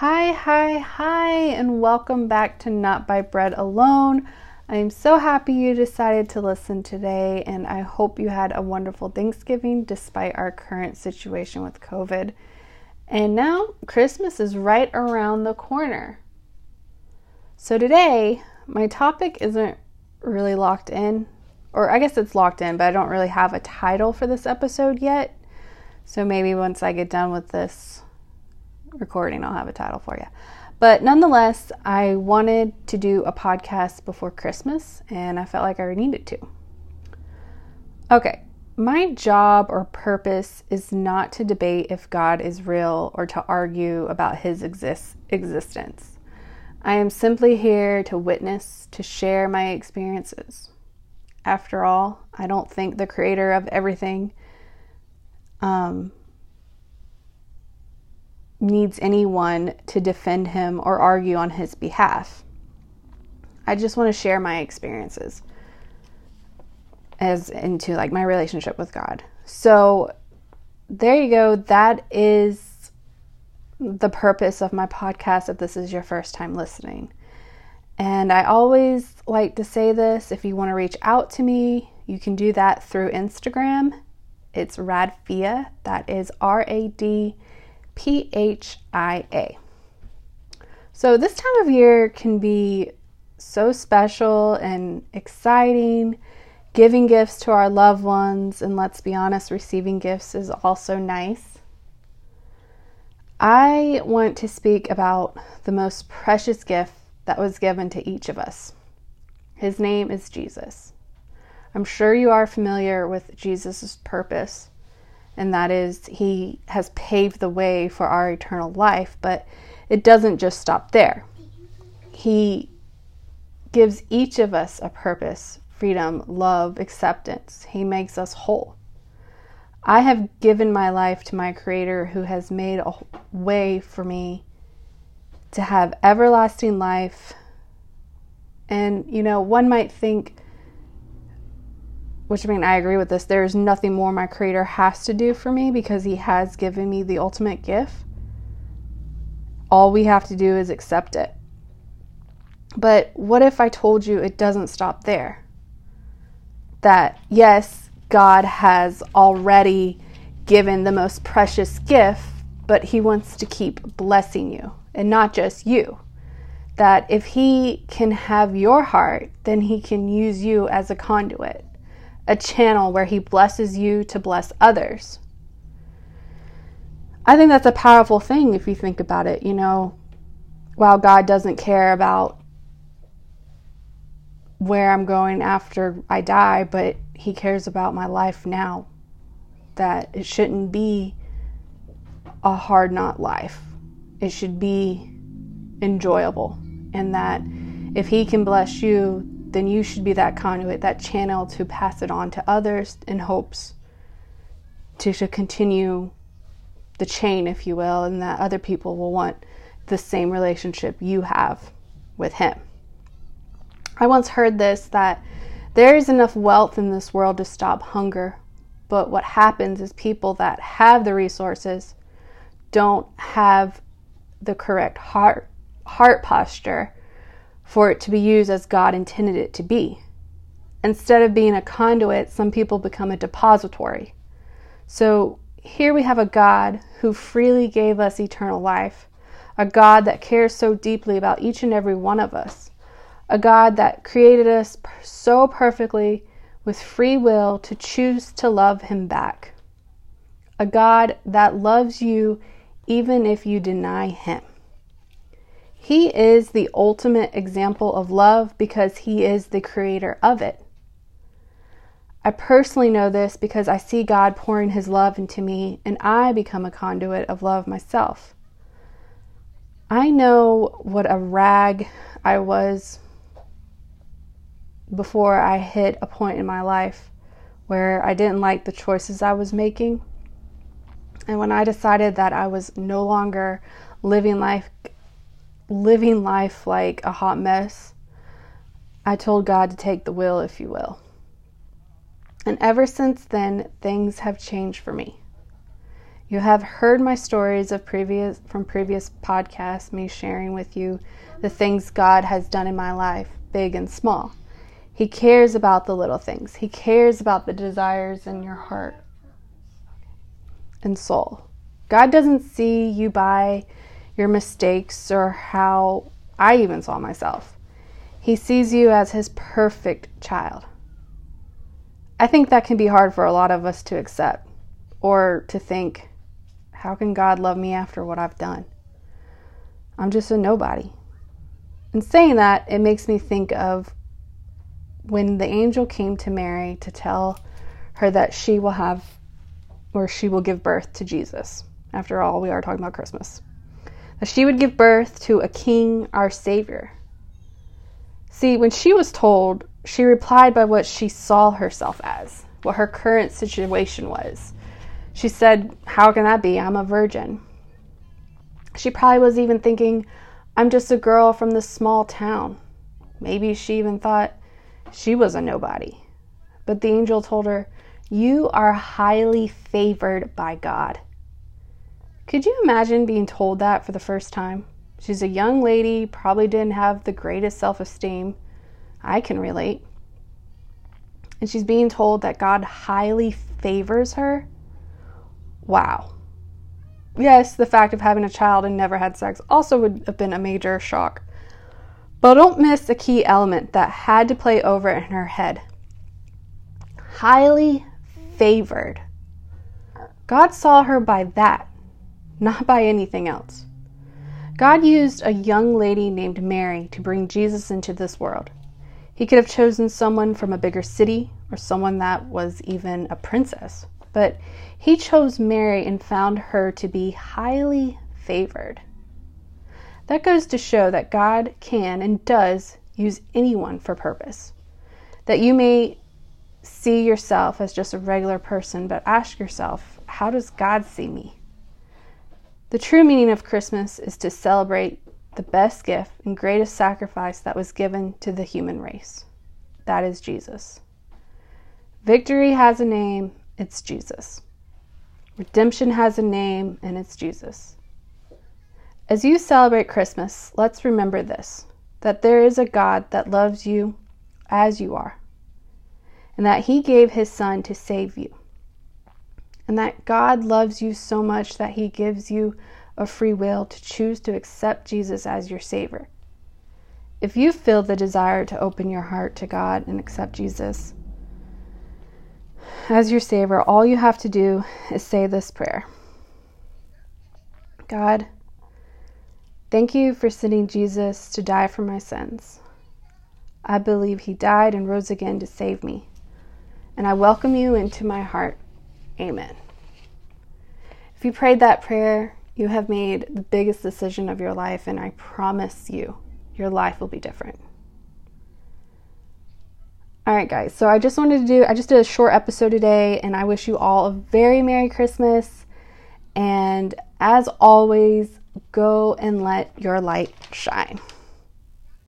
Hi, hi, hi, and welcome back to Not by Bread Alone. I am so happy you decided to listen today, and I hope you had a wonderful Thanksgiving despite our current situation with COVID. And now Christmas is right around the corner. So today, my topic isn't really locked in, or I guess it's locked in, but I don't really have a title for this episode yet. So maybe once I get done with this recording, I'll have a title for you. But nonetheless, I wanted to do a podcast before Christmas and I felt like I needed to. Okay, my job or purpose is not to debate if God is real or to argue about his exist- existence. I am simply here to witness, to share my experiences. After all, I don't think the creator of everything um, needs anyone to defend him or argue on his behalf. I just want to share my experiences as into like my relationship with God. So there you go. That is the purpose of my podcast if this is your first time listening. And I always like to say this if you want to reach out to me, you can do that through Instagram. It's Radphia. That is R A D P H I A. So, this time of year can be so special and exciting. Giving gifts to our loved ones, and let's be honest, receiving gifts is also nice. I want to speak about the most precious gift that was given to each of us. His name is Jesus. I'm sure you are familiar with Jesus' purpose and that is He has paved the way for our eternal life, but it doesn't just stop there. He gives each of us a purpose, freedom, love, acceptance. He makes us whole. I have given my life to my Creator who has made a way for me to have everlasting life. And, you know, one might think, which I mean, I agree with this. There's nothing more my creator has to do for me because he has given me the ultimate gift. All we have to do is accept it. But what if I told you it doesn't stop there? That yes, God has already given the most precious gift, but he wants to keep blessing you and not just you. That if he can have your heart, then he can use you as a conduit a channel where He blesses you to bless others. I think that's a powerful thing if you think about it. You know, while God doesn't care about where I'm going after I die, but He cares about my life now. That it shouldn't be a hard not life, it should be enjoyable. And that if He can bless you, then you should be that conduit, that channel to pass it on to others in hopes to, to continue the chain, if you will, and that other people will want the same relationship you have with Him. I once heard this that there is enough wealth in this world to stop hunger, but what happens is people that have the resources don't have the correct heart heart posture for it to be used as God intended it to be. Instead of being a conduit, some people become a depository. So here we have a God who freely gave us eternal life, a God that cares so deeply about each and every one of us, a God that created us so perfectly with free will to choose to love Him back, a God that loves you even if you deny Him. He is the ultimate example of love because He is the creator of it. I personally know this because I see God pouring His love into me and I become a conduit of love myself. I know what a rag I was before I hit a point in my life where I didn't like the choices I was making. And when I decided that I was no longer living life living life like a hot mess, I told God to take the wheel, if you will. And ever since then, things have changed for me. You have heard my stories of previous from previous podcasts, me sharing with you the things God has done in my life, big and small. He cares about the little things. He cares about the desires in your heart and soul. God doesn't see you by your mistakes or how I even saw myself. He sees you as his perfect child. I think that can be hard for a lot of us to accept or to think, how can God love me after what I've done? I'm just a nobody. In saying that, it makes me think of when the angel came to Mary to tell her that she will have or she will give birth to Jesus. After all, we are talking about Christmas. She would give birth to a king, our Savior. See, when she was told, she replied by what she saw herself as, what her current situation was. She said, How can that be? I'm a virgin. She probably was even thinking, I'm just a girl from this small town. Maybe she even thought, she was a nobody. But the angel told her, You are highly favored by God. Could you imagine being told that for the first time? She's a young lady, probably didn't have the greatest self esteem. I can relate. And she's being told that God highly favors her. Wow. Yes, the fact of having a child and never had sex also would have been a major shock. But don't miss a key element that had to play over in her head. Highly favored. God saw her by that, not by anything else. God used a young lady named Mary to bring Jesus into this world. He could have chosen someone from a bigger city or someone that was even a princess, but he chose Mary and found her to be highly favored. That goes to show that God can and does use anyone for purpose. That you may see yourself as just a regular person, but ask yourself, how does God see me? The true meaning of Christmas is to celebrate the best gift and greatest sacrifice that was given to the human race. That is Jesus. Victory has a name, it's Jesus. Redemption has a name, and it's Jesus. As you celebrate Christmas, let's remember this that there is a God that loves you as you are, and that He gave His Son to save you, and that God loves you so much that He gives you a free will to choose to accept Jesus as your Savior. If you feel the desire to open your heart to God and accept Jesus as your Savior, all you have to do is say this prayer God, Thank you for sending Jesus to die for my sins. I believe he died and rose again to save me. And I welcome you into my heart. Amen. If you prayed that prayer, you have made the biggest decision of your life, and I promise you, your life will be different. All right, guys. So I just wanted to do, I just did a short episode today, and I wish you all a very Merry Christmas. And as always, go and let your light shine.